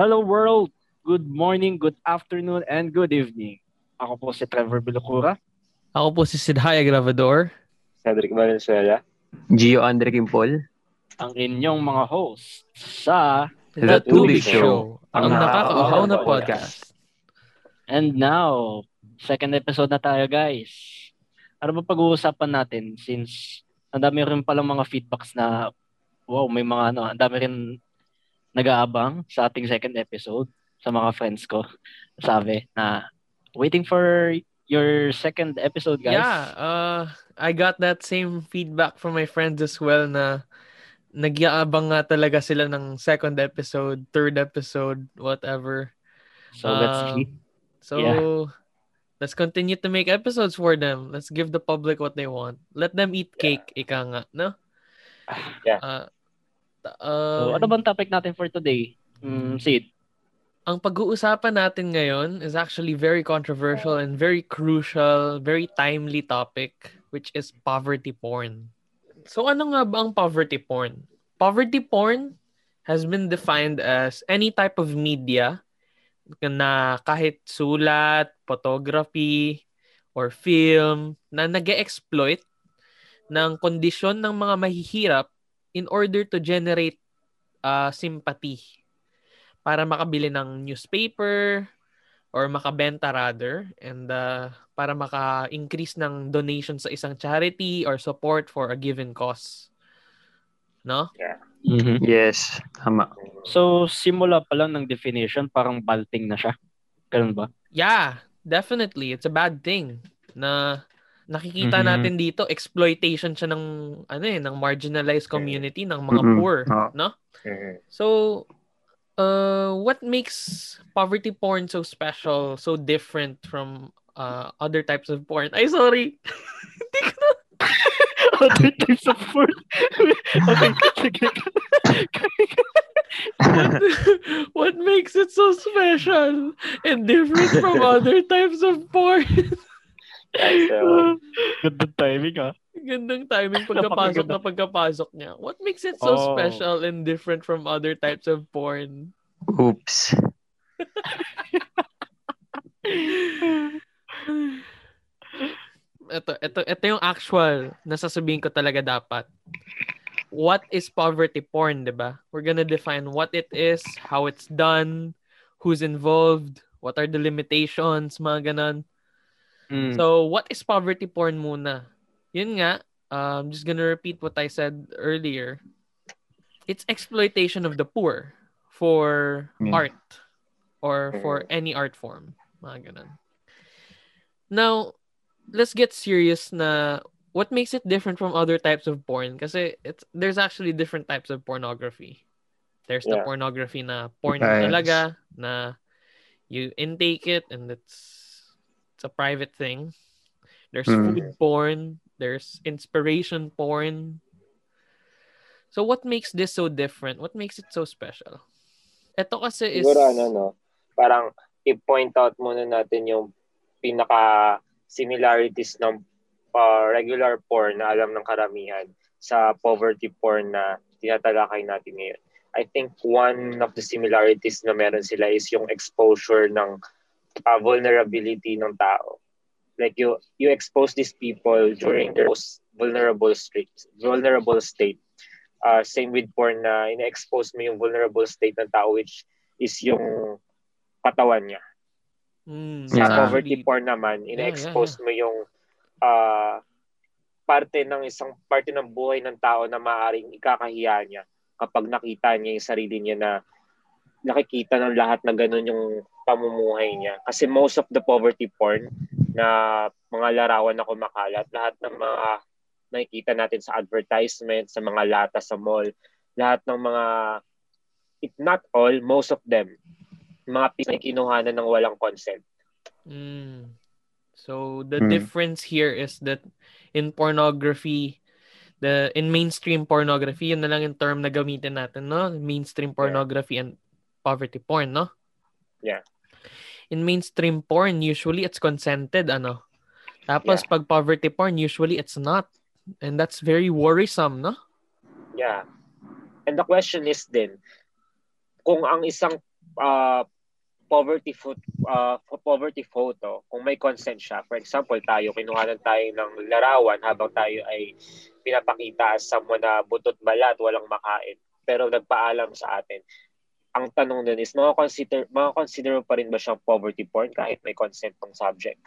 Hello world! Good morning, good afternoon, and good evening. Ako po si Trevor Bilocura. Ako po si Sidhaya Gravador. Cedric Valenzuela. Gio Andre Kimpol. Ang inyong mga host sa The Tubig Show. Ang Ang nakakauhaw na podcast. And now, second episode na tayo guys. Ano ba pag-uusapan natin since ang dami rin palang mga feedbacks na wow, may mga ano, ang dami rin nag-aabang sa ating second episode sa mga friends ko. Sabi na waiting for your second episode guys. Yeah, uh, I got that same feedback from my friends as well na nagyaabang nga talaga sila ng second episode, third episode, whatever. So let's Um, see. So, Yeah. let's continue to make episodes for them. Let's give the public what they want. Let them eat cake, ika nga, no? Yeah. Uh, ta- So um, ano bang topic natin for today? Mm, Sid. ang pag-uusapan natin ngayon is actually very controversial and very crucial, very timely topic, which is poverty porn. So ano nga ba ang poverty porn? Poverty porn has been defined as any type of media na kahit sulat, photography, or film na nag exploit ng kondisyon ng mga mahihirap in order to generate uh, sympathy para makabili ng newspaper or makabenta rather and uh, para maka-increase ng donation sa isang charity or support for a given cause. No? Yes, tama. So simula pa lang ng definition parang balting na siya. Ganun ba? Yeah, definitely. It's a bad thing na nakikita Mhm. natin dito exploitation siya ng ano eh ng marginalized community ng mga Mhm. poor, Oo. no? Mhm. So, uh, what makes poverty porn so special, so different from uh, other types of porn? Ay, sorry. Hindi ko na. Other types of food. okay, sige. What, what makes it so special and different from other types of porn? So, Ganda timing ah. Gandang timing pagkapasok na pagkapasok niya. What makes it so Oh. special and different from other types of porn? Oops. ito, ito, ito yung actual na sasabihin ko talaga dapat. What is poverty porn, di ba? We're gonna define what it is, how it's done, who's involved, what are the limitations, mga ganon. Mm. So, what is poverty porn muna? Yun nga, I'm just gonna repeat what I said earlier. It's exploitation of the poor for Yeah. art or for any art form. Mga ganun. Now, let's get serious na what makes it different from other types of porn kasi it's there's actually different types of pornography. There's the pornography na porn talaga na you intake it and it's it's a private thing. There's Mm. food porn, there's inspiration porn. So what makes this so different? What makes it so special? Ito kasi is siguro ano, no? Parang i-point out muna natin yung pinaka similarities ng uh, regular porn na alam ng karamihan sa poverty porn na tinatalakay natin ngayon. I think one of the similarities na meron sila is yung exposure ng uh, vulnerability ng tao. Like you you expose these people during their most vulnerable state, vulnerable state. Uh, same with porn na ina-expose mo yung vulnerable state ng tao which is yung katawan niya. Mm, Sa Yeah. poverty porn naman, Yeah, ina-expose mo yung ah, parte ng isang parte ng buhay ng tao na maaring ikakahiya niya kapag nakita niya yung sarili niya na nakikita ng lahat na ganun yung pamumuhay niya. Kasi most of the poverty porn na mga larawan na kumakalat, lahat ng mga nakikita natin sa advertisement, sa mga lata sa mall, lahat ng mga, if not all, most of them, mga piece na kinuhanan ng walang consent. Mm. So the Mm. difference here is that in pornography, the in mainstream pornography, yun na lang yung term na gamitin natin, no? Mainstream pornography and poverty porn, no? Yeah. In mainstream porn, usually it's consented, ano? Tapos pag poverty porn, usually it's not. And that's very worrisome, no? Yeah. And the question is din, kung ang isang uh, poverty foot uh, poverty photo kung may consent siya for example tayo kinuhanan tayo ng larawan habang tayo ay pinapakita as someone na butot balat walang makain pero nagpaalam sa atin ang tanong din is consider consider mo pa rin ba siyang poverty porn kahit may consent ng subject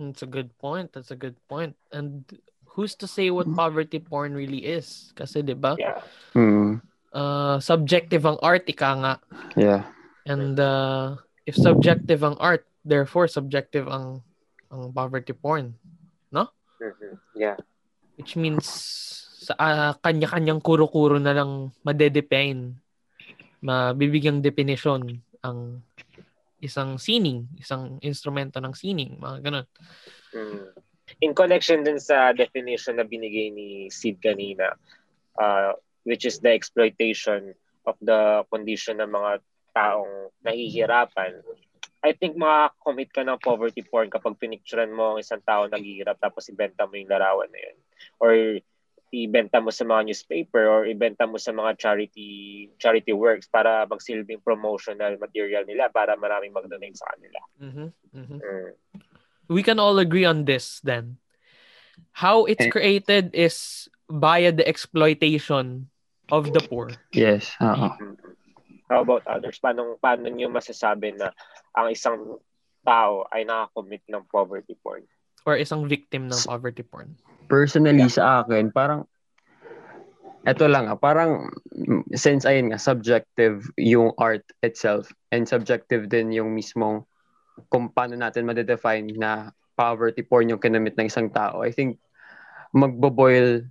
That's a good point. That's a good point. And who's to say what poverty porn really is? Kasi 'di ba? yeah Mm. Uh, subjective ang art ika nga. Yeah. And uh, if subjective ang art, therefore subjective ang ang poverty porn, Mhm. yeah which means sa ah, kanya-kanyang kuro-kuro na lang madedefine, mabibigyang definition ang isang sining, isang instrumento ng sining, mga ganun. Mm. In connection din sa definition na binigay ni Sid kanina, uh, which is the exploitation of the condition ng mga taong nahihirapan, I think makakommit ka ng poverty porn kapag pinicturean mo ang isang tao naghihirap tapos ibenta mo yung larawan na yun. Or ibenta mo sa mga newspaper or ibenta mo sa mga charity charity works para magsilbing promotional material nila para maraming mag-donate sa kanila. Mhm, mhm. Mm. We can all agree on this then. How it's Eh. created is via the exploitation of the poor. Yes. Oo. Mm. How about others? Paano, paano nyo masasabi na ang isang tao ay nakakommit ng poverty porn? Or isang victim ng poverty porn. Personally sa akin, parang eto lang ah, parang since ayun nga subjective yung art itself and subjective din yung mismong kung paano natin madedefine na poverty porn yung kinamit ng isang tao. I think magbo-boil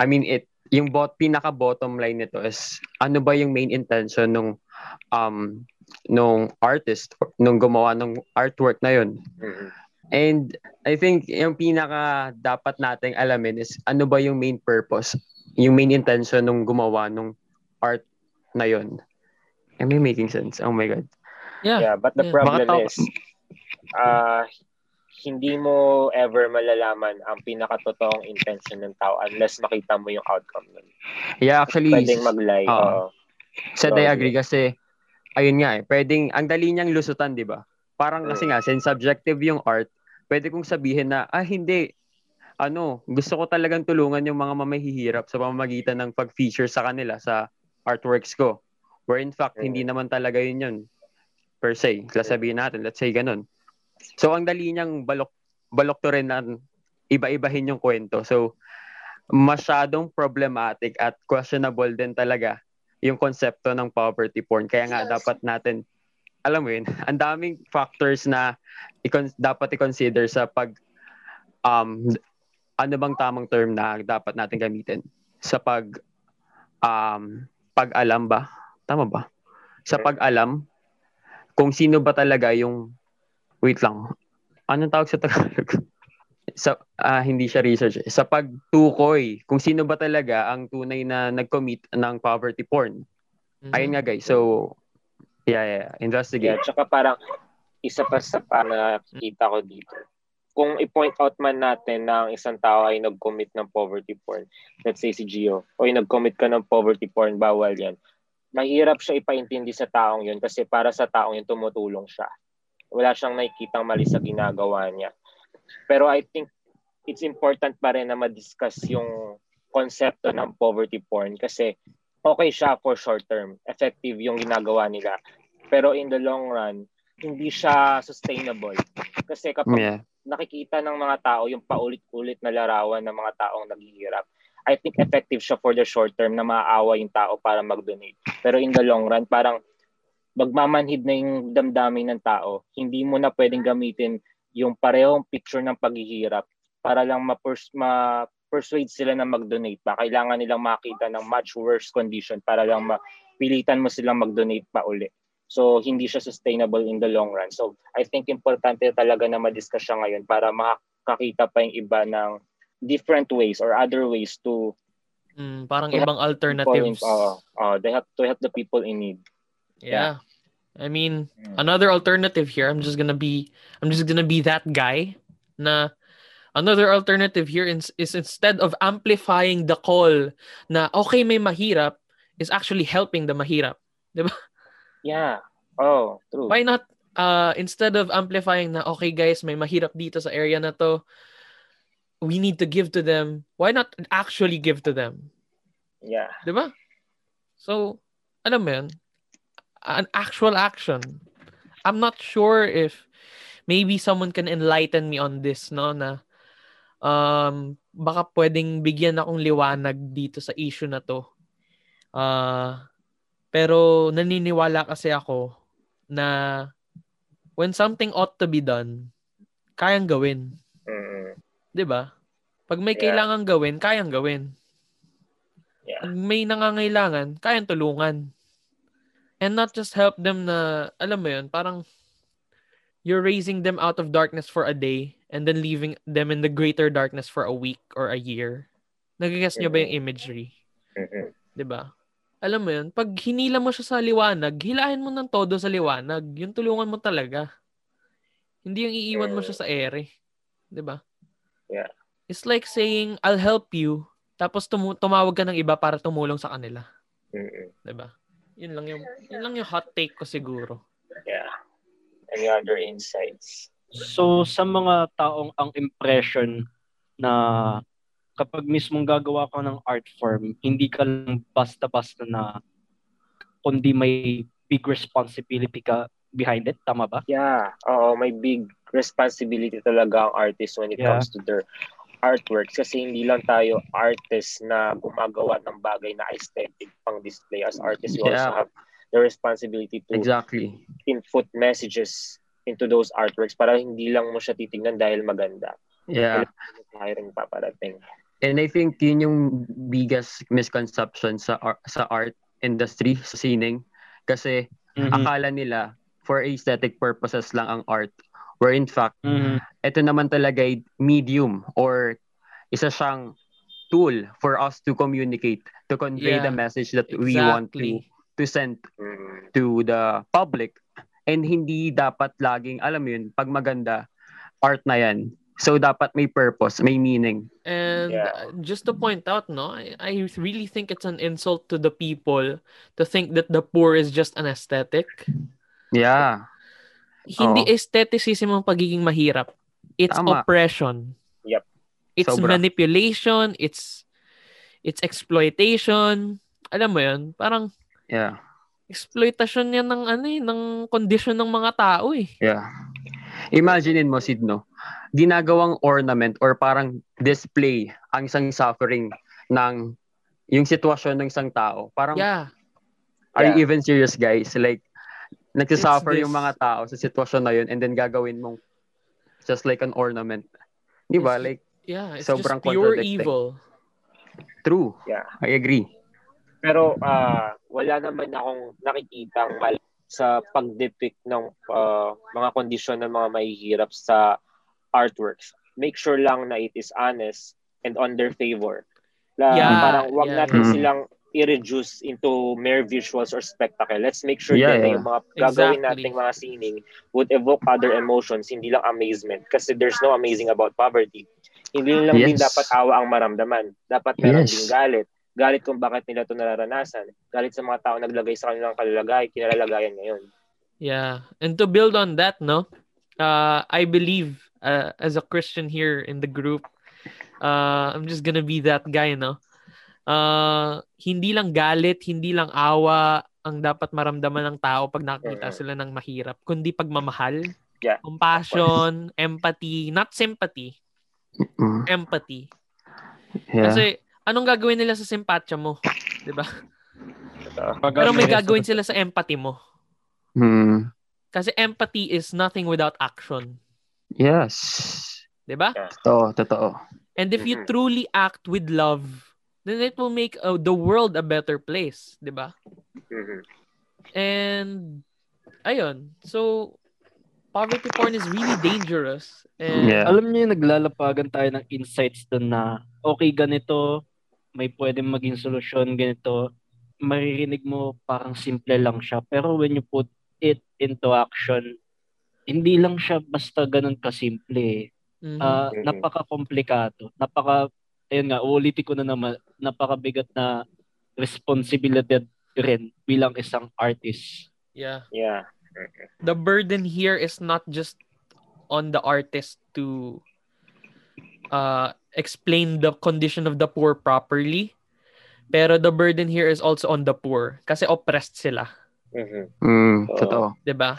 I mean it yung bot pinaka bottom line nito is ano ba yung main intention nung um nung artist nung gumawa ng artwork na yun Mhm. And I think yung pinaka dapat nating alamin is ano ba yung main purpose, yung main intention nung gumawa nung art na yon. Am I making sense? Oh my God. Yeah. Yeah, but the Yeah. problem Baka is, uh, hindi mo ever malalaman ang pinakatotoong intention ng tao unless makita mo yung outcome nun. Yeah, actually, Pwedeng mag-lie. Oo. said I Sorry. agree kasi ayun nga eh, pwedeng, ang dali niyang lusutan, di ba? Parang kasi nga, since subjective yung art, pwede kong sabihin na, ah hindi, ano, gusto ko talagang tulungan yung mga mamahihirap sa pamamagitan ng pag-feature sa kanila sa artworks ko. Where in fact, hindi naman talaga yun yun. Per se. Sasabihin natin, let's say ganun. So, ang dali niyang balok, balok to rin na iba-ibahin yung kwento. So, masyadong problematic at questionable din talaga yung konsepto ng poverty porn. Kaya nga dapat natin, alam mo yun, ang daming factors na i- dapat i-consider sa pag, um, ano bang tamang term na dapat natin gamitin? Sa pag, um, pag-alam ba? Tama ba? Sa pag-alam, kung sino ba talaga yung, wait lang, anong tawag sa Tagalog? sa ah, hindi siya research eh. sa pagtukoy kung sino ba talaga ang tunay na nag-commit ng poverty porn Mhm. Ayun nga guys. So, yeah, yeah. Yeah, Investigate. tsaka parang isa pa sa pa nakita ko dito. Kung i-point out man natin na ang isang tao ay nag-commit ng poverty porn, let's say si Gio, o yung nag-commit ka ng poverty porn, bawal yan. Mahirap siya ipaintindi sa taong yun kasi para sa taong yun tumutulong siya. Wala siyang nakikitang mali sa ginagawa niya. Pero I think it's important pa rin na ma-discuss yung konsepto ng poverty porn kasi okay siya for short term. Effective yung ginagawa nila. Pero in the long run, hindi siya sustainable. Kasi kapag Yeah. nakikita ng mga tao yung paulit-ulit na larawan ng mga taong naghihirap, I think effective siya for the short term na maaawa yung tao para mag-donate. Pero in the long run, parang magmamanhid na yung damdamin ng tao. Hindi mo na pwedeng gamitin yung parehong picture ng paghihirap para lang ma-pers- ma-persuade sila na mag-donate pa. Kailangan nilang makita ng much worse condition para lang mapilitan mo silang mag-donate pa uli. So, hindi siya sustainable in the long run. So, I think importante talaga na ma-discuss siya ngayon para makakita pa yung iba ng different ways or other ways to Mm, parang They ibang people in, alternatives. uh, uh, they have to help the people in need. yeah. I mean, Mm. another alternative here, I'm just gonna be I'm just gonna be that guy na another alternative here is, is instead of amplifying the call na okay may mahirap is actually helping the mahirap. Yeah. Oh, true. Why not uh instead of amplifying na okay guys, may mahirap dito sa area na to, we need to give to them. Why not actually give to them? Yeah. 'Di ba? So, alam mo yun, an actual action. I'm not sure if maybe someone can enlighten me on this, no, na um, baka pwedeng bigyan akong liwanag dito sa issue na to. Uh, pero naniniwala kasi ako na when something ought to be done, kayang gawin. Mm. 'Di ba? Pag may Yeah. kailangan gawin, kayang gawin. Yeah. Pag may nangangailangan, kayang tulungan. And not just help them na, alam mo yun, parang you're raising them out of darkness for a day and then leaving them in the greater darkness for a week or a year. Nagigess nyo ba yung imagery? Mm-mm. 'Di ba? Alam mo yun, pag hinila mo siya sa liwanag, hilahin mo ng todo sa liwanag. Yung tulungan mo talaga. Hindi yung iiwan mo siya sa ere. 'Di ba? Yeah. It's like saying, I'll help you, tapos tumu- tumawag ka ng iba para tumulong sa kanila. Mm-mm. 'Di ba? Yun lang yung yun lang yung hot take ko siguro. Yeah. Any other insights? So sa mga taong ang impression na kapag mismong gagawa ka ng art form, hindi ka lang basta-basta na kundi may big responsibility ka behind it. Tama ba? Yeah. Oo, may big responsibility talaga ang artist when it Yeah. comes to their artworks kasi hindi lang tayo artist na gumagawa ng bagay na aesthetic pang display as artists. We also Yeah. have the responsibility to Exactly. input messages into those artworks para hindi lang mo siya titignan dahil maganda. Yeah. Tayo rin paparating. And I think yun yung biggest misconception sa ar- sa art industry, sa sining. Kasi Mhm. akala nila for aesthetic purposes lang ang art. Where in fact, Mhm. ito naman talaga ay medium or isa siyang tool for us to communicate, to convey Yeah, the message that we want to Exactly. to send to the public. And hindi dapat laging, alam mo yun, pag maganda, art na yan. So, dapat may purpose, may meaning. And Yeah. just to point out, no, I, I really think it's an insult to the people to think that the poor is just an aesthetic. Yeah. Hindi Oo. aestheticism ang pagiging mahirap. It's Tama. oppression. Yep. It's Sobra. manipulation, it's it's exploitation. Alam mo 'yun? Parang Yeah. exploitation yan ng ano eh, ng condition ng mga tao eh. Yeah. Imaginein mo, Sid, no? Ginagawang ornament or parang display ang isang suffering ng yung sitwasyon ng isang tao. Parang, Yeah. are you Yeah. even serious, guys? Like, nagsasuffer yung mga tao sa sitwasyon na yun and then gagawin mong just like an ornament. Di ba? Like, Yeah, it's Sobrang just pure evil. true. Yeah. I agree. Pero ah wala naman akong nakikitang mal sa pag-depict ng ah, mga kondisyon ng mga mahihirap sa artworks. Make sure lang na it is honest and on their favor. La, Yeah, parang wag yeah, natin yeah. silang i-reduce into mere visuals or spectacle. Let's make sure Yeah, din na yeah. yung mga gagawin Exactly. nating mga sining would evoke other emotions, hindi lang amazement. Kasi there's no amazing about poverty. Hindi lang din Yes. dapat awa ang maramdaman. Dapat meron Yes. din galit. Galit kung bakit nila ito nararanasan. Galit sa mga tao naglagay sa kanilang kalalagay, kinalalagayan ngayon. Yeah. And to build on that, no, uh, I believe uh, as a Christian here in the group, uh, I'm just gonna be that guy, no? Uh, hindi lang galit, hindi lang awa ang dapat maramdaman ng tao pag nakakita Mhm. sila ng mahirap, kundi pagmamahal, Yeah, compassion, empathy, not sympathy, Mm. empathy. Yeah. Kasi anong gagawin nila sa simpatya mo? 'Di ba? Pero may gagawin sila sa empathy mo. Mm. Kasi empathy is nothing without action. Yes. 'Di ba? Totoo, totoo. And if you truly act with love, then it will make uh, the world a better place, 'di ba? And ayun. So poverty porn is really dangerous. And Yeah. Alam niyo yung naglalapagan tayo ng insights doon na okay ganito, may pwedeng maging solusyon ganito. Maririnig mo parang simple lang siya. Pero when you put it into action, hindi lang siya basta ganun kasimple. Mhm. Ah, Mhm. napaka-komplikado. Napaka, ayun nga, uulitin ko na naman, napakabigat na responsibilidad rin bilang isang artist. yeah. Yeah. the burden here is not just on the artist to uh, explain the condition of the poor properly. Pero the burden here is also on the poor kasi oppressed sila, Mhm. Mm, Oo. totoo. 'di ba?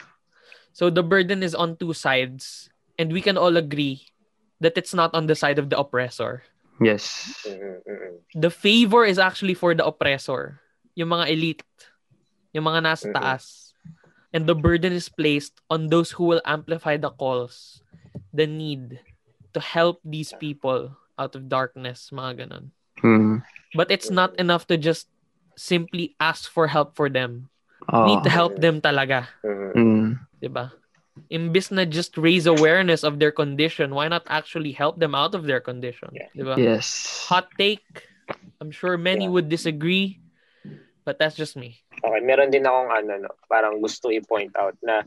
So the burden is on two sides and we can all agree that it's not on the side of the oppressor. Yes. Mhm, mhm. The favor is actually for the oppressor, yung mga elite, yung mga nasa Mhm. taas. And the burden is placed on those who will amplify the calls, the need to help these people out of darkness, mga ganun. Mm. But it's not enough to just simply ask for help for them. Oo. Need to help them talaga, Mhm. Mm. 'di ba? Imbis na just raise awareness of their condition, why not actually help them out of their condition, Yeah. 'di ba? Yes. Hot take. I'm sure many Yeah. would disagree, but that's just me. Okay, meron din akong ano, no, parang gusto i-point out na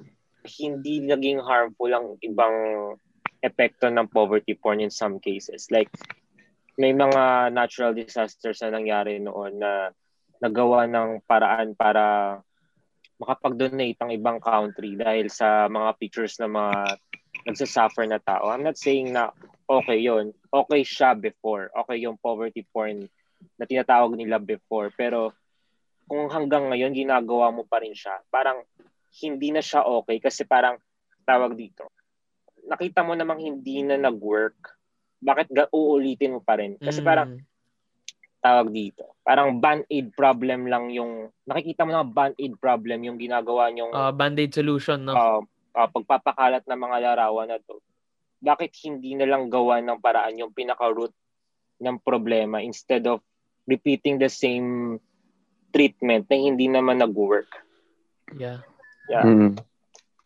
hindi naging harmful ang ibang epekto ng poverty porn in some cases. Like, may mga natural disasters na nangyari noon na nagawa ng paraan para makapag-donate ang ibang country dahil sa mga pictures ng mga nagsasuffer na tao. I'm not saying na okay yon Okay siya before. Okay yung poverty porn na tinatawag nila before. Pero kung hanggang ngayon ginagawa mo pa rin siya, parang hindi na siya okay kasi parang tawag dito. Nakita mo namang hindi na nag-work. Bakit ga- uulitin mo pa rin? Kasi parang Mm. tawag dito. Parang band-aid problem lang yung nakikita mo na band-aid problem yung ginagawa niyong Uh, band-aid solution, no? uh, uh, pagpapakalat ng mga larawan na to. Bakit hindi na lang gawa ng paraan yung pinaka-root ng problema instead of repeating the same treatment na hindi naman nag-work? yeah. Yeah. Mm.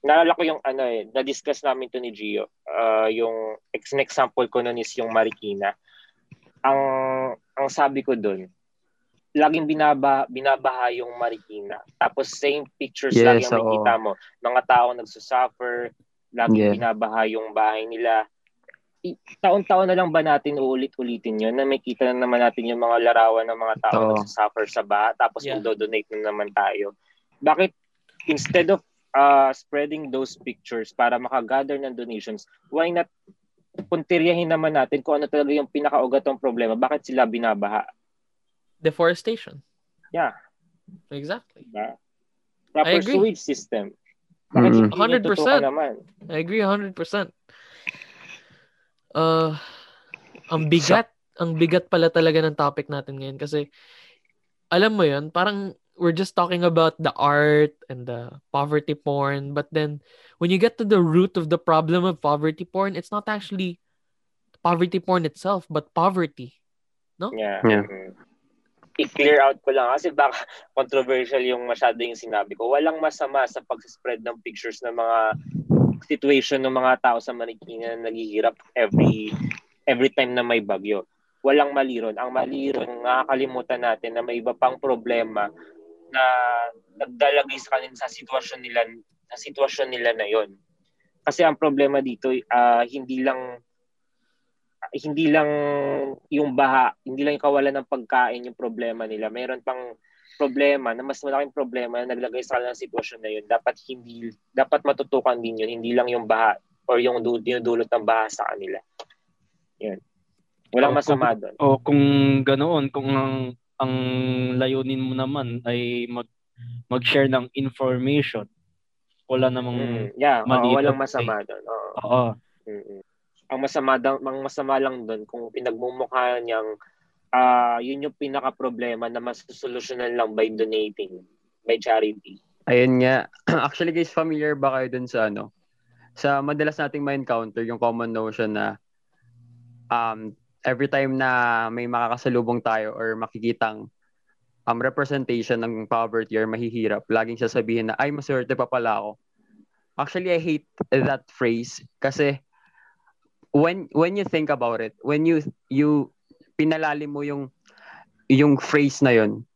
Naalala ko yung ano eh, na-discuss namin to ni Gio. Uh, yung ex- example ko nun is yung Marikina. Ang ang sabi ko doon, laging binaba binabaha yung Marikina. Tapos same pictures Yes, lagi ang oo. makikita mo. Mga tao nagsusuffer, laging Yeah. binabaha yung bahay nila. I- Taon-taon na lang ba natin uulit-ulitin yun na may kita na naman natin yung mga larawan ng mga tao Oo. nagsusuffer sa baha tapos Yeah. magdo-donate na naman tayo. Bakit instead of uh, spreading those pictures para makagather ng donations, why not puntiryahin naman natin kung ano talaga yung pinakaugat ng problema? Bakit sila binabaha? Deforestation. Yeah. Exactly. Diba? Proper agree. sewage system. Bakit Mm. hindi 100%. natutukan naman? I agree 100%. Uh, ang bigat, ang bigat pala talaga ng topic natin ngayon kasi alam mo 'yun, parang we're just talking about the art and the poverty porn, but then when you get to the root of the problem of poverty porn, it's not actually poverty porn itself, but poverty. Yeah. Yeah. Mhm. I-clear out ko lang kasi baka controversial yung masyado yung sinabi ko. Walang masama sa pag-spread ng pictures ng mga situation ng mga tao sa Marikina na naghihirap every every time na may bagyo. Walang mali ron. Ang mali ron, nakakalimutan natin na may iba pang problema na nagdalagay sa kanila sa sitwasyon nila sa sitwasyon nila na yon. Kasi ang problema dito ah, hindi lang hindi lang yung baha, hindi lang yung kawalan ng pagkain yung problema nila. Mayroon pang problema na mas malaking problema na naglagay sa kanila ng sitwasyon na yun. Dapat hindi dapat matutukan din yun, hindi lang yung baha or yung du- dinudulot ng baha sa kanila. Yun. Walang Oh, masama doon. O kung ganoon, kung ang ang layunin mo naman ay mag mag-share ng information, wala namang Mm, yeah, oo, mali walang doon. masama doon. Oo. oo. Mm-mm. Ang masama daw, ang masama lang doon kung pinagmumukha niyang ah yun yung pinaka problema na masusolusyonan lang by donating, by charity. Ayun nga. Actually guys, familiar ba kayo dun sa ano? Sa madalas nating ma-encounter yung common notion na um, every time na may makakasalubong tayo or makikitang um, representation ng poverty or mahihirap, laging sasabihin na, ay, maswerte pa pala ako. Actually, I hate that phrase kasi when when you think about it, when you you pinalalim mo yung yung phrase na yun,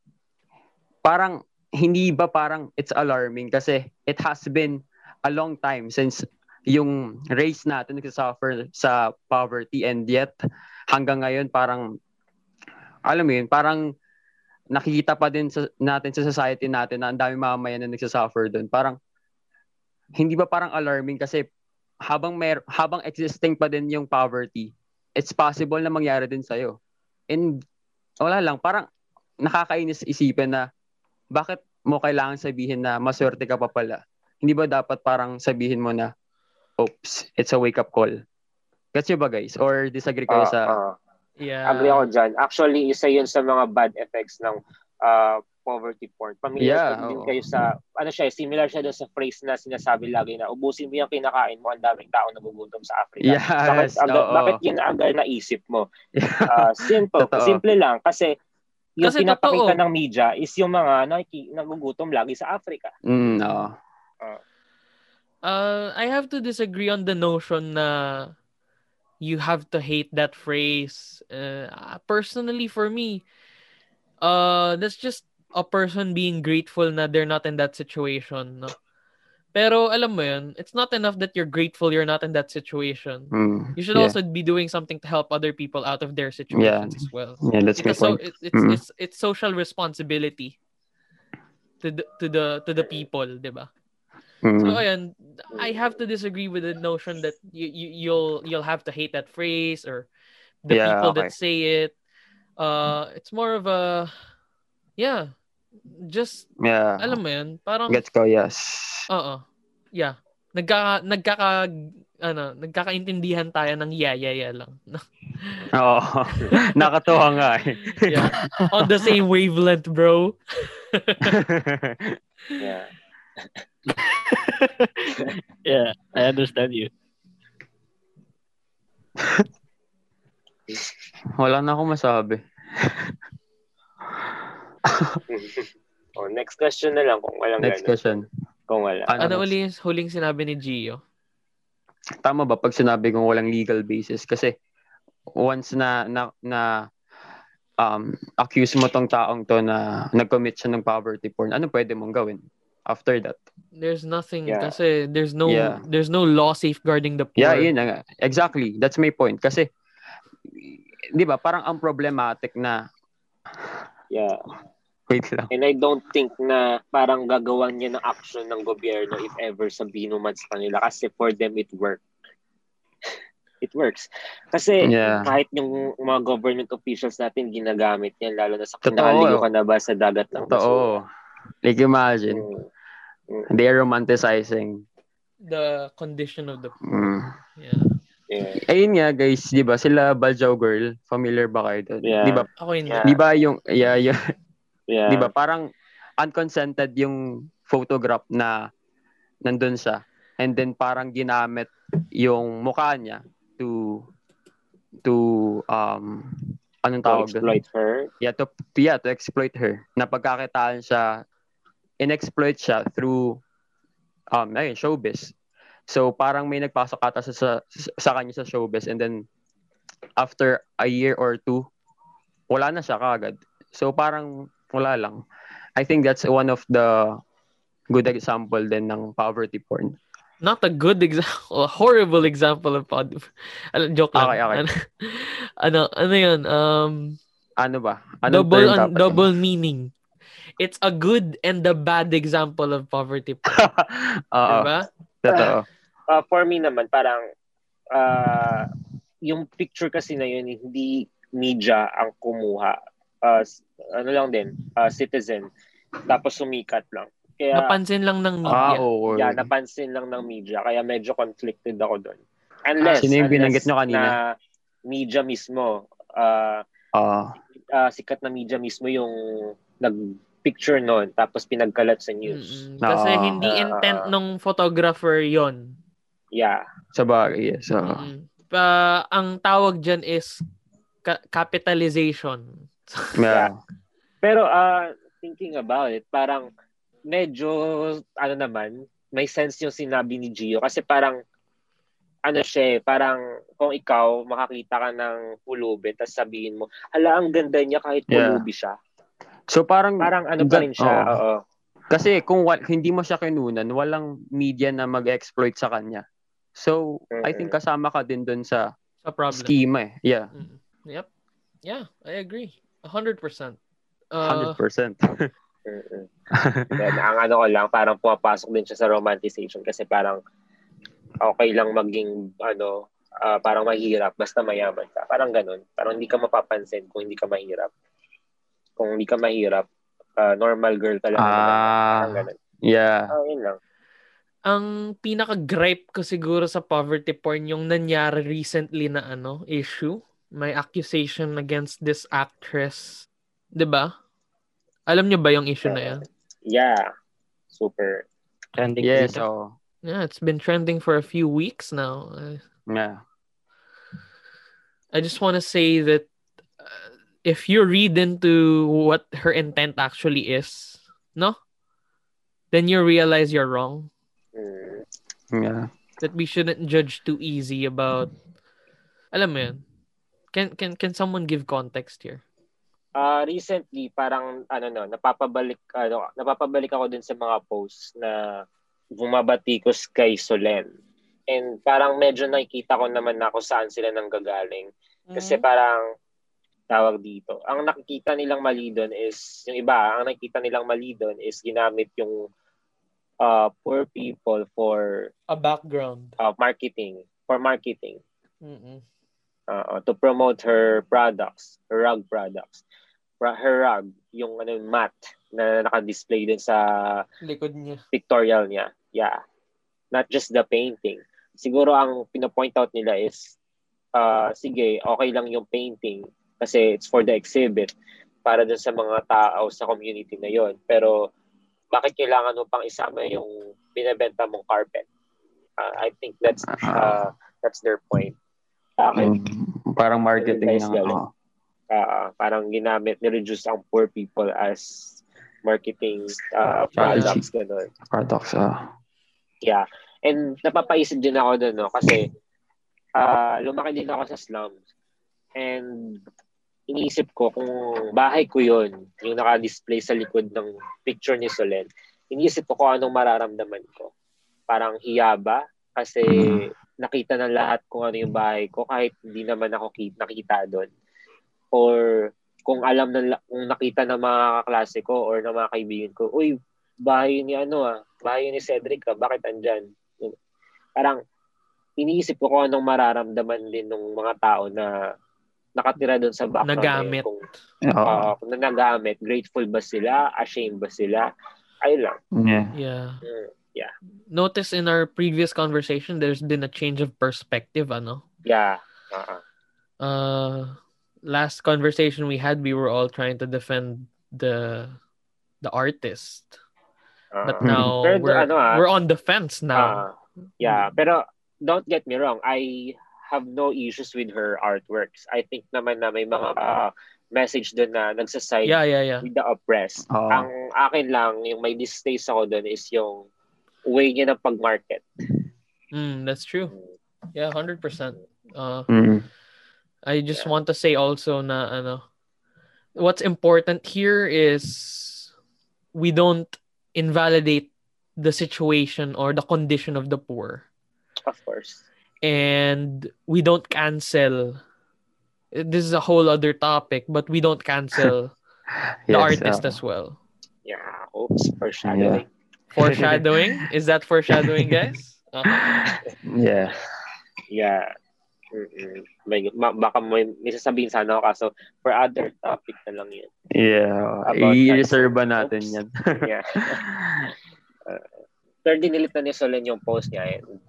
parang hindi ba parang it's alarming kasi it has been a long time since yung race natin nagsasuffer sa poverty and yet hanggang ngayon parang alam mo yun, parang nakikita pa din sa, natin sa society natin na ang dami mamamayan na nagsasuffer doon. Parang hindi ba parang alarming kasi habang mer habang existing pa din yung poverty, it's possible na mangyari din sa'yo. And wala lang, parang nakakainis isipin na bakit mo kailangan sabihin na maswerte ka pa pala? Hindi ba dapat parang sabihin mo na, oops, it's a wake-up call? Gets you ba guys? Or disagree kayo Ah, sa... ah. Yeah. Agree ako dyan. Actually, isa yun sa mga bad effects ng uh, poverty porn. Familiar Yeah, din kayo sa, ano siya, similar siya doon sa phrase na sinasabi lagi na, ubusin mo yung kinakain mo, ang daming tao nagugutom sa Africa. Yes, bakit, agad, oo. bakit yun agad naisip mo? Ah, simple. Totoo. simple lang. Kasi yung Kasi pinapakita totoo. ng media is yung mga nakiki- nagugutom lagi sa Africa. Mm, oo. Uh, I have to disagree on the notion na you have to hate that phrase. Uh, personally, for me, uh, that's just a person being grateful na they're not in that situation. No? Pero alam mo yun, it's not enough that you're grateful you're not in that situation. Mm, You should yeah. also be doing something to help other people out of their situations as well. Yeah, that's It's, so, it- it's, Mm. it's, it's social responsibility to the, to the to the people, 'di ba? Mm. So ayan, I have to disagree with the notion that you, you you'll you'll have to hate that phrase or the Yeah, people okay. that say it. Uh it's more of a yeah, just yeah. alam mo yun, parang Gets ko, yes. oo. Yeah. Nagkaka nagkaka ano, nagkakaintindihan tayo ng yeah, yeah, yeah lang. Oo. Nakatuwa nga eh. yeah. On the same wavelength, bro. Yeah. Yeah, I understand you. Wala na akong masabi. oh, next question na lang kung walang Next ganun. question. Kung wala. Ano Ano, uli yung huling sinabi ni Gio? tama ba pag sinabi kong walang legal basis? Kasi once na na, na um, accuse mo tong taong to na nag-commit siya ng poverty porn, ano pwede mong gawin after that? There's nothing Yeah. kasi there's no Yeah. there's no law safeguarding the poor. Yeah, yun na nga. Exactly. That's my point. Kasi, di ba, parang ang problematic na, Yeah. wait lang. And I don't think na parang gagawan niya ng action ng gobyerno if ever sabihin man sa kanila kasi for them it work. It works. Kasi Yeah. kahit yung mga government officials natin ginagamit yan lalo na sa kinaligo ka na ba sa dagat ng Totoo. Like imagine, Mm, they're romanticizing. the condition of the Mm. yeah. yeah. Ayun nga guys, di ba, sila Baljaw Girl, familiar ba kayo doon? Yeah. Di ba, Ako hindi. Yeah. di ba yung, yeah, yeah, Yeah. di ba, parang unconsented yung photograph na nandun siya. And then parang ginamit yung mukha niya to, to, um, anong To tawag doon? exploit her. yeah, to, yeah, to exploit her. Na pagkakitaan siya, in-exploit siya through, um, ayun, showbiz. So, parang may nagpasok ata sa, sa, sa kanya sa showbiz and then, after a year or two, wala na siya kagad. So, parang wala lang. I think that's one of the good example din ng poverty porn. Not a good example, a horrible example of pod. Ano, joke lang. Okay, okay. Ano, ano, yun? Um, Ano ba? Anong double dapat double meaning. It's a good and a bad example of poverty. Oo, diba? totoo. Uh, for me naman, parang uh, yung picture kasi na yun, hindi media ang kumuha. Uh, ano lang din, uh, citizen. Tapos sumikat lang. Kaya, Napansin lang ng Ah, media. oo. yeah, napansin lang ng media. Kaya medyo conflicted ako doon. Unless, Sino yung binanggit unless nyo kanina? Na media mismo, uh, Oo. uh, sikat na media mismo yung nag-picture noon tapos pinagkalat sa news. Mm-mm. Kasi Ah. hindi Ah. intent nung photographer yon. Yeah. sa bagay, yes. oo. Mm-mm. Pa, ang tawag dyan is ca- capitalization. Yeah. Pero uh, thinking about it, parang medyo, ano naman, may sense yung sinabi ni Gio kasi parang, ano siya eh, parang kung ikaw makakita ka ng pulubi tapos sabihin mo, hala, ang ganda niya kahit Yeah. pulubi siya. So parang Parang ano pa rin siya, Oo. oo. Kasi kung wa- hindi mo siya kinunan, walang media na mag-exploit sa kanya. So, I think kasama ka din dun sa Sa problem. schema eh. Yeah, Mm. Yep. Yeah, I agree. A hundred percent. Uh, 100%. Mm-mm. Then, ang ano ko lang, parang pumapasok din siya sa romanticization kasi parang okay lang maging ano, ah, parang mahirap basta mayaman ka. Parang ganun. Parang hindi ka mapapansin kung hindi ka mahirap. Kung hindi ka mahirap, ah, normal girl ka lang. Ah. Parang ganun. Yeah. Oh, yun lang. Ang pinaka-gripe ko siguro sa poverty porn yung nangyari recently na ano, issue. May accusation against this actress. 'Di ba? Alam niyo ba yung issue na yan? Yeah. Super. Trending Yes, oh. Yeah, it's been trending for a few weeks now. Uh, Yeah. I just want to say that uh, if you read into what her intent actually is, no? Then you realize you're wrong. Mm. Yeah. That we shouldn't judge too easy about Alam mo yun? Can can can someone give context here? Ah, recently parang ano no, napapabalik ano, napapabalik ako dun sa mga posts na bumabatikos kay Solen. And parang medyo nakikita ko naman na kung saan sila nanggagaling. Kasi parang tawag dito. Ang nakikita nilang mali doon is, yung iba, ang nakikita nilang mali doon is ginamit yung uh, poor people for a background. uh, marketing, for marketing, Mm-mm. uh, to promote her products, her rug products. Her rug, yung ano, mat na naka-display din sa Likod niya. pictorial niya. Yeah. Not just the painting. Siguro ang pinapoint out nila is, uh, sige, okay lang yung painting kasi it's for the exhibit para dun sa mga tao sa community na yon. Pero bakit kailangan mo pang isama yung binebenta mong carpet? Uh, I think that's uh, that's their point. Sa akin, Mm, Parang marketing Nice ng oh. uh, parang ginamit, ni-reduce ang poor people as marketing uh, products, ganun. products. ah. Yeah. And napapaisip din ako doon, no? Kasi ah lumaki din ako sa slums. And iniisip ko kung bahay ko yon yung naka-display sa likod ng picture ni Solen, iniisip ko kung anong mararamdaman ko. Parang hiya ba? Kasi nakita ng lahat kung ano yung bahay ko kahit hindi naman ako ki- nakita doon. Or kung alam ng la- kung nakita ng mga kaklase ko or ng mga kaibigan ko, uy, bahay ni ano ah, bahay ni Cedric ah, bakit andyan? Parang iniisip ko kung anong mararamdaman din ng mga tao na nakatira doon sa background. Nagamit. Kung, Oo. uh, kung na nagamit, grateful ba sila, ashamed ba sila? Ayun lang. yeah. Yeah. Mm, Notice in our previous conversation, there's been a change of perspective, ano? Yeah. Uh-uh. Uh, last conversation we had, we were all trying to defend the the artist. But Uh-uh. now Pero we're, ano ah, we're on the fence now. Ah, yeah, pero don't get me wrong. I have no issues with her artworks. I think naman na may mga ah, message doon na nagsaside yeah, yeah, yeah. with the oppressed. Oo. Ang akin lang, yung may distaste ako doon is yung way niya ng pag-market. Mm, that's true. Yeah, 100%. Uh, Mm. I just Yeah. want to say also na ano, what's important here is we don't invalidate the situation or the condition of the poor Of course. And we don't cancel this is a whole other topic but we don't cancel the Yes, artist ah. as well Yeah, oops, foreshadowing. foreshadowing is that foreshadowing guys Uh, yeah. Yeah. Mm-mm. May, ma- baka may, may sasabihin sana ako kaso for other topic na lang yun. Yeah. I-reserve natin Oops. yan. Yeah. Uh, pero dinilit na ni Solen yung post niya. And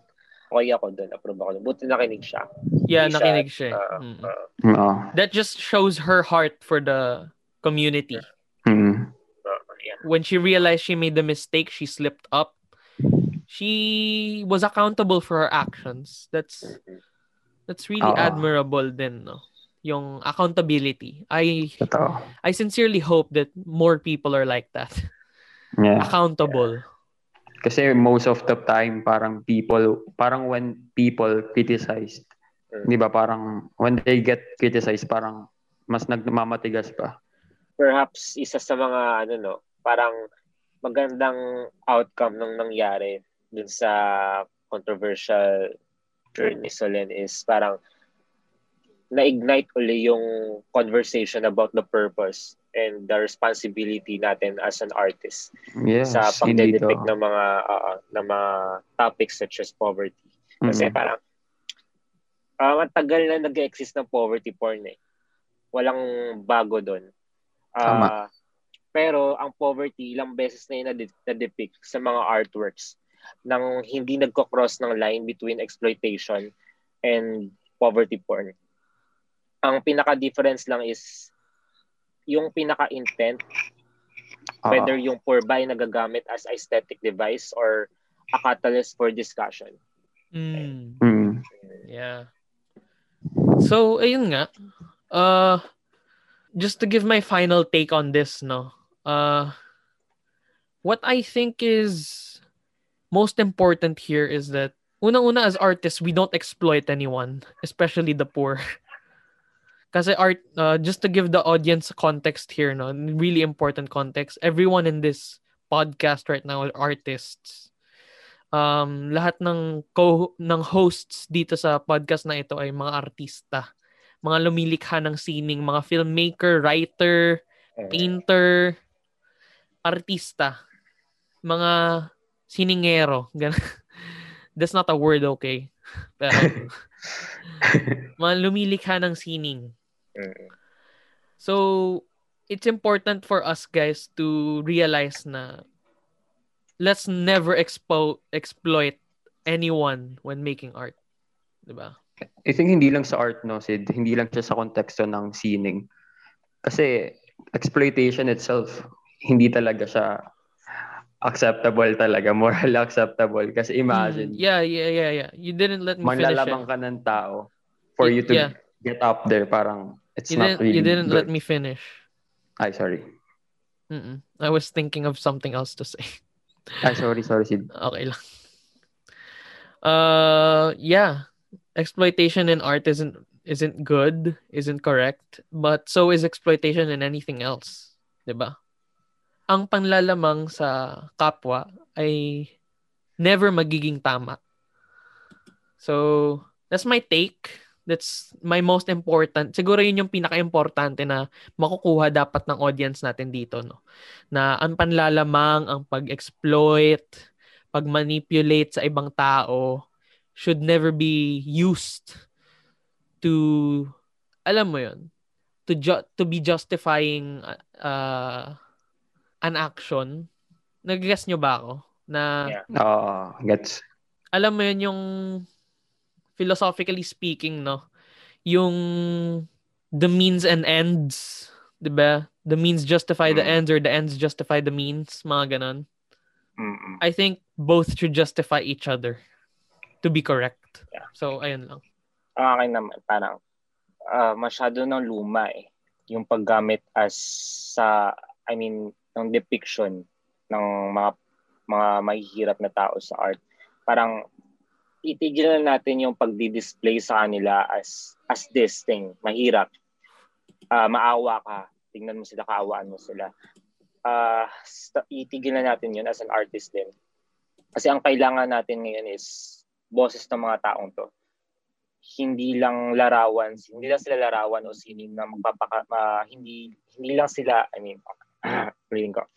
okay ako doon. Approve ako doon. Buti nakinig siya. yeah Hindi siya, nakinig siya uh, Mm. uh, Oo. that just shows her heart for the community Mm. uh, yeah. when she realized she made the mistake, she slipped up. She was accountable for her actions. That's Mm-mm. that's really Oo. admirable din, no? Yung accountability. I Totoo. I sincerely hope that more people are like that. Yeah. Accountable. Kasi most of the time, parang people, parang when people criticized, Mm. di ba, parang when they get criticized, parang mas nagmamatigas pa. Perhaps isa sa mga ano no, parang magandang outcome ng nangyari dun sa controversial turn ni Solen is parang na-ignite uli yung conversation about the purpose and the responsibility natin as an artist Yes, sa hindi pagdedepict to. ng mga uh, ng mga topics such as poverty. Kasi Mm. parang ah matagal na nag-exist ng poverty porn eh. Walang bago doon. Tama. pero ang poverty ilang beses na yun nade- na-depict sa mga artworks nang hindi nagko-cross ng line between exploitation and poverty porn. Ang pinaka-difference lang is yung pinaka-intent Oo. whether yung poor buy nagagamit as aesthetic device or a catalyst for discussion. Mm. Mm. Yeah. So, ayun nga. Uh, just to give my final take on this, no. Uh, what I think is most important here is that unang-una as artists, we don't exploit anyone, especially the poor. Kasi art, uh, just to give the audience context here, no, really important context. Everyone in this podcast right now are artists um lahat ng co ng hosts dito sa podcast na ito ay mga artista. Mga lumilikha ng sining, mga filmmaker, writer, painter, artista, mga siningero. That's not a word, okay? Pero, mga lumilikha ng sining. Mm. So, it's important for us guys to realize na let's never expo- exploit anyone when making art. 'Di ba? I think hindi lang sa art, no, Sid. Hindi lang siya sa konteksto ng sining. Kasi exploitation itself, hindi talaga siya acceptable talaga, moral acceptable. Kasi imagine, Mm, yeah, yeah, yeah, yeah. You didn't let me finish. it. ka ng tao for Y- you to yeah. get up there. Parang, it's You not didn't, really you didn't let me finish. Ay, sorry. Mm-mm. I was thinking of something else to say. i sorry sorry, Sid. Okay lang. Uh, yeah. Exploitation in art isn't isn't good, isn't correct, but so is exploitation in anything else, 'di ba? Ang panlalamang sa kapwa ay never magiging tama. So, that's my take. That's my most important. Siguro yun yung pinaka-importante na makukuha dapat ng audience natin dito, no? Na ang panlalamang, ang pag-exploit, pag-manipulate sa ibang tao should never be used to alam mo yun to ju- to be justifying uh, an action nag-guess nyo ba ako na Yeah. Oo, gets. alam mo yun yung philosophically speaking no yung the means and ends 'di ba the means justify the Mm. ends or the ends justify the means mga ganon Mm-mm. I think both should justify each other to be correct. Yeah. So, ayun lang. Ang akin naman, parang ah, masyado ng luma eh. Yung paggamit as sa, I mean, ng depiction ng mga mga mahihirap na tao sa art. Parang itigil na natin yung pagdi-display sa kanila as as this thing, mahirap. Ah, maawa ka, tingnan mo sila, kaawaan mo sila. Sta- itigil na natin yun as an artist din. Kasi ang kailangan natin ngayon is boses ng mga taong to hindi lang larawan, hindi lang sila larawan o sining na magpapaka, ma- hindi hindi lang sila, I mean, reading ko.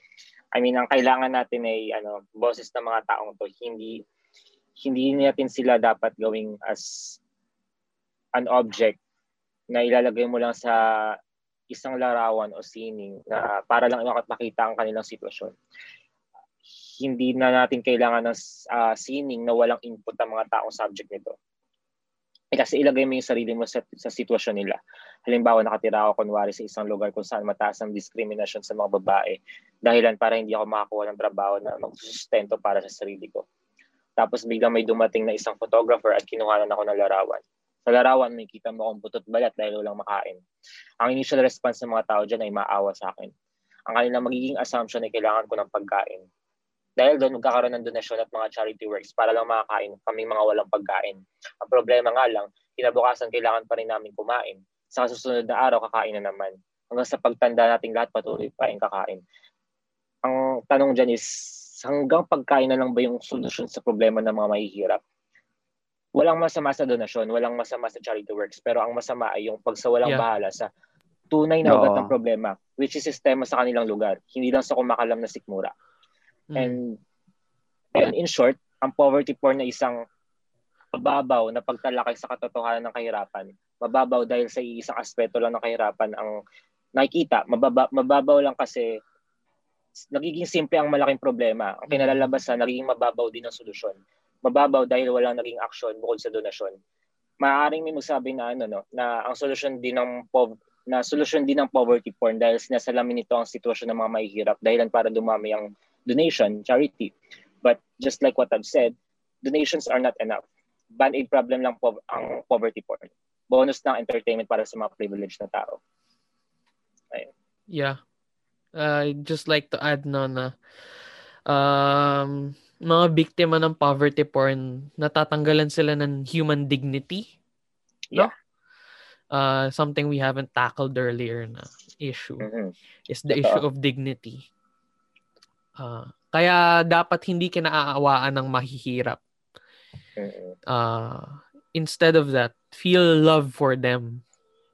I mean, ang kailangan natin ay ano, boses ng mga taong to, hindi hindi natin sila dapat gawing as an object na ilalagay mo lang sa isang larawan o sining na para lang makita ang kanilang sitwasyon. Hindi na natin kailangan ng ah, sining na walang input ang mga taong subject nito. Eh, kasi ilagay mo yung sarili mo sa, sa sitwasyon nila. Halimbawa, nakatira ako kunwari sa isang lugar kung saan mataas ang discrimination sa mga babae. Dahilan para hindi ako makakuha ng trabaho na magsusustento para sa sarili ko. Tapos biglang may dumating na isang photographer at kinuhanan ako ng larawan. Sa larawan, may kita mo akong butot balat dahil walang makain. Ang initial response ng mga tao dyan ay maawa sa akin. Ang kanilang magiging assumption ay kailangan ko ng pagkain. Dahil doon magkakaroon ng donasyon at mga charity works para lang makakain kami mga walang pagkain. Ang problema nga lang, kinabukasan kailangan pa rin namin kumain. Sa susunod na araw, kakain na naman. Hanggang sa pagtanda nating lahat, patuloy pa rin kakain. Ang tanong dyan is, hanggang pagkain na lang ba yung solusyon sa problema ng mga mahihirap? Walang masama sa donasyon, walang masama sa charity works, pero ang masama ay yung pagsawalang Yeah. bahala sa tunay na ugat ng problema, which is sistema sa kanilang lugar, hindi lang sa kumakalam na sikmura. Mm. And, and in short, ang poverty porn na isang mababaw na pagtalakay sa katotohanan ng kahirapan. Mababaw dahil sa isang aspeto lang ng kahirapan ang nakikita. Mababa, mababaw lang kasi nagiging simple ang malaking problema. Ang kinalalabasan, nagiging mababaw din ang solusyon. Mababaw dahil walang naging action bukod sa donasyon. Maaaring may magsabi na ano no, na ang solusyon din ng pov na solusyon din ng poverty porn dahil sinasalamin nito ang sitwasyon ng mga mahihirap dahilan para dumami ang donation, charity. But just like what I've said, donations are not enough. Band-aid problem lang po ang poverty porn. Bonus ng entertainment para sa mga privileged na tao. Yeah. Uh, I'd just like to add no na um, mga biktima ng poverty porn, natatanggalan sila ng human dignity. No? Yeah. Uh, something we haven't tackled earlier na issue Mhm. is the issue of dignity. Uh, kaya dapat hindi kinaaawaan ng mahihirap. Mhm. uh, instead of that, feel love for them.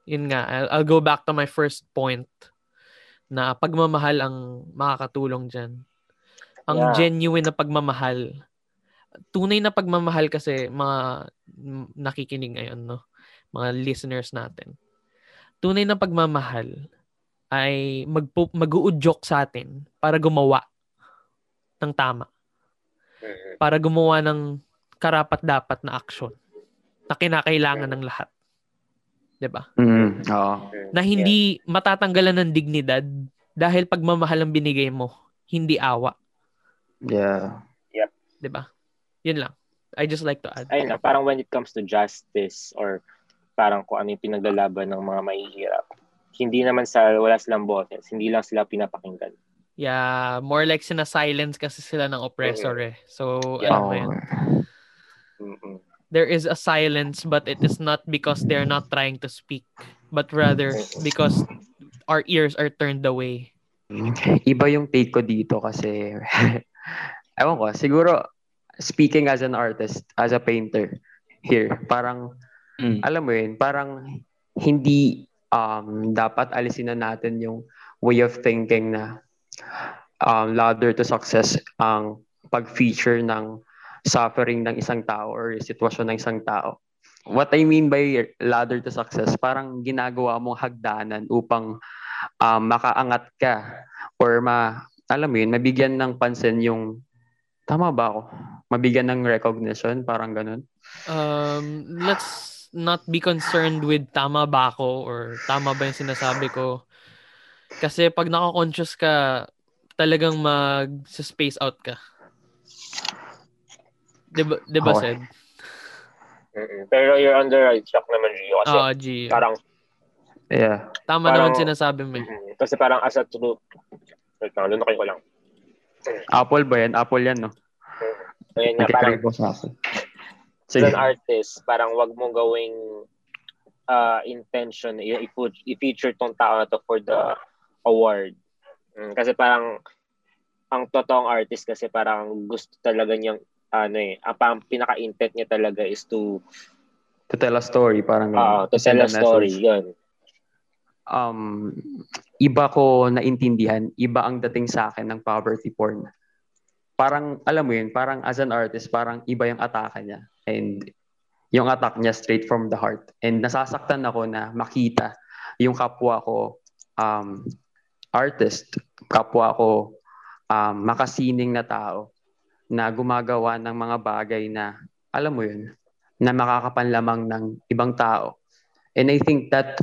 Yun nga, I'll, I'll go back to my first point na pagmamahal ang makakatulong dyan. Ang Yeah. genuine na pagmamahal. Tunay na pagmamahal kasi mga nakikinig ngayon, no? Mga listeners natin. Tunay na pagmamahal ay magpu- mag-uudyok sa atin para gumawa ng tama Mhm. para gumawa ng karapat-dapat na aksyon na kinakailangan ng lahat. 'Di ba? Mm, oo. Na hindi matatanggalan ng dignidad dahil pagmamahal ang binigay mo, hindi awa, Yeah. 'di ba? 'Yun lang. I just like to add. ayun na, parang when it comes to justice or parang kung ano yung pinaglalaban ng mga mahihirap, hindi naman sa wala silang boses, hindi lang sila pinapakinggan. Yeah, more like sina-silence kasi sila ng oppressor eh. So, Yeah. alam mo yun. Mhm. There is a silence but it is not because they're not trying to speak, but rather because our ears are turned away. Iba yung take ko dito kasi ewan ko, siguro speaking as an artist, as a painter here, parang Mm. alam mo yun, parang hindi um, dapat alisin na natin yung way of thinking na um, ladder to success ang pag-feature ng suffering ng isang tao or sitwasyon ng isang tao. What I mean by ladder to success, parang ginagawa mong hagdanan upang um, makaangat ka or ma, alam mo yun, mabigyan ng pansin yung, tama ba ako? Mabigyan ng recognition, parang ganun. um, let's not be concerned with tama ba ako or tama ba yung sinasabi ko. Kasi pag naka-conscious ka, talagang mag-space out ka. Diba, diba Okay. Mhm. Pero you're on the right track naman, Gio. Kasi Ah, G. parang, Yeah. Tama parang- naman sinasabi mo. eh. kasi parang as a true, wait lang, lunukin ko lang. Apple ba yan? Apple yan, no? Ayun nga, parang sa akin. as an artist, parang wag mo gawing uh, intention, i- i- i-feature tong tao na to for the award. Mm, kasi parang ang totoong artist kasi parang gusto talaga niyang ano eh, ang pang pinaka-intent niya talaga is to To tell a story, parang uh, to send tell a story, message. yun. Um, iba ko naintindihan, iba ang dating sa akin ng poverty porn. Parang, alam mo yun, parang as an artist, parang iba yung atake niya. And yung attack niya straight from the heart. And nasasaktan ako na makita yung kapwa ko um, artist, kapwa ko um, makasining na tao na gumagawa ng mga bagay na, alam mo yun, na makakapanlamang ng ibang tao. And I think that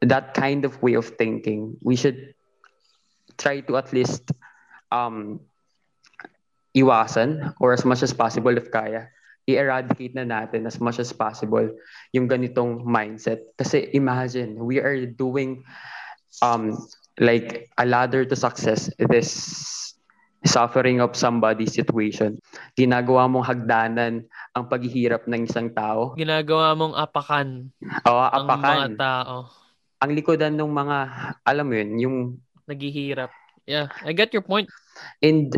that kind of way of thinking, we should try to at least um, iwasan or as much as possible if kaya, i-eradicate na natin as much as possible yung ganitong mindset. Kasi imagine, we are doing um, like a ladder to success, this suffering of somebody's situation. Ginagawa mong hagdanan ang paghihirap ng isang tao. Ginagawa mong apakan O ang mga apakan. tao. Ang likodan ng mga, alam mo yun, yung Naghihirap. Yeah, I get your point. And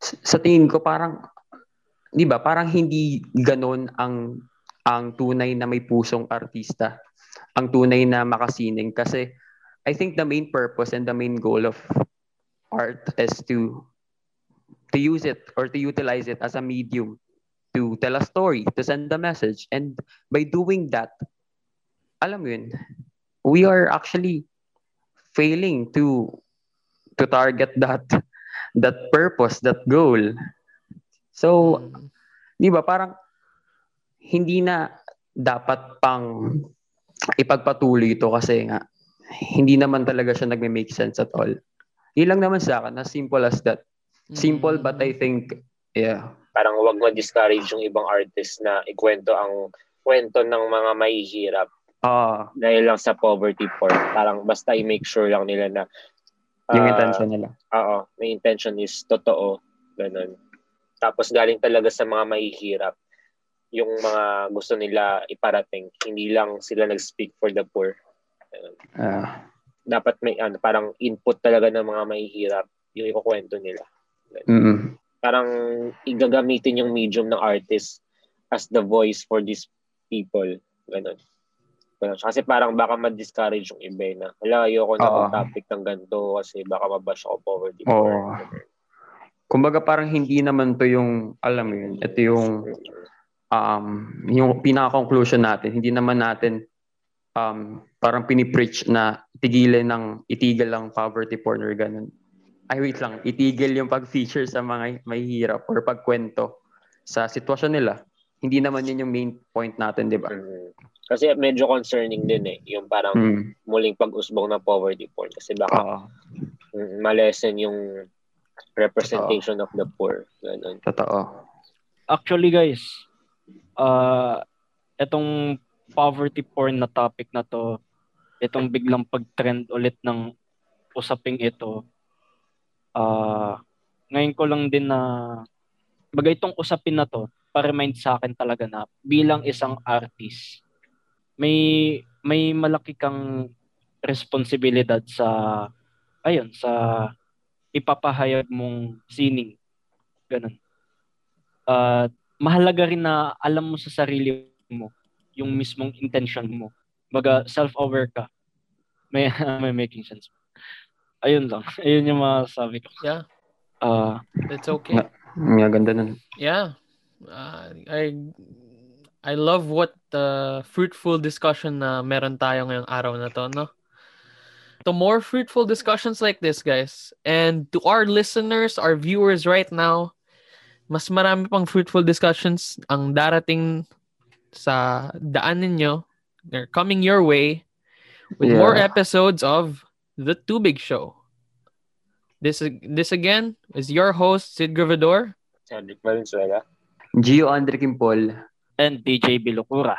sa tingin ko parang 'di ba, parang hindi ganoon ang ang tunay na may pusong artista. Ang tunay na makasining kasi I think the main purpose and the main goal of art is to to use it or to utilize it as a medium to tell a story, to send a message. And by doing that, alam mo yun, we are actually failing to to target that that purpose, that goal. So, di ba, parang hindi na dapat pang ipagpatuloy ito kasi nga hindi naman talaga siya nagme-make sense at all. Yun lang naman sa akin, as simple as that. Simple but I think, yeah. Parang wag ma-discourage yung ibang artist na ikwento ang kwento ng mga mahihirap Ah, dahil lang sa poverty porn. Parang basta i-make sure lang nila na yung ah, intention nila. Oo, may intention is totoo. Ganun. Tapos galing talaga sa mga mahihirap yung mga gusto nila iparating. Hindi lang sila nag-speak for the poor. Ganun. Ah, Dapat may ano, parang input talaga ng mga mahihirap yung ikukwento nila. Mm Parang igagamitin yung medium ng artist as the voice for these people. Ganun. Ganun. Kasi parang baka ma-discourage yung iba eh, na, hala, ayoko na Oo. mag-topic ng ganito kasi baka mabash ako poverty. Oo. porn." Kumbaga parang hindi naman to yung, alam mo yun, ito yung, um, yung pinaka-conclusion natin. Hindi naman natin um, parang pinipreach na tigilan ng, itigil lang poverty porn or ganun. Ay, wait lang. Itigil yung pag-feature sa mga mahihirap or pagkwento sa sitwasyon nila. Hindi naman yun yung main point natin, di ba? Mhm. Kasi medyo concerning din eh, yung parang Mm. muling pag-usbong ng poverty porn kasi baka Oo. mm, malesen yung representation of the poor. Ganun. Totoo. Actually guys, ah etong poverty porn na topic na to, itong biglang pag-trend ulit ng usaping ito, ah ngayon ko lang din na bagay itong usapin na to, pa-remind sa akin talaga na bilang isang artist, may may malaki kang responsibilidad sa ayun sa ipapahayag mong sining ganun at mahalaga rin na alam mo sa sarili mo yung mismong intention mo. Baga, self-aware ka. May, may making sense. Ayun lang. Ayun yung masasabi ko. Yeah. Ah, It's okay. Ang ganda nun. Yeah. Uh, I I love what the fruitful discussion na meron tayo ngayong araw na to, no? To more fruitful discussions like this, guys. And to our listeners, our viewers right now, mas marami pang fruitful discussions ang darating sa daan ninyo. They're coming your way with more Yeah. episodes of The Too Big Show. This this again is your host, Sid Gravador. Cedric Valenzuela. Gio Andre Kimpol. and DJ Bilokura.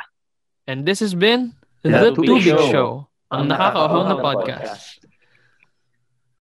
And this has been The The Too Too Big Big Show. Show, ang nakakahawang na Nakakahawang na podcast. podcast.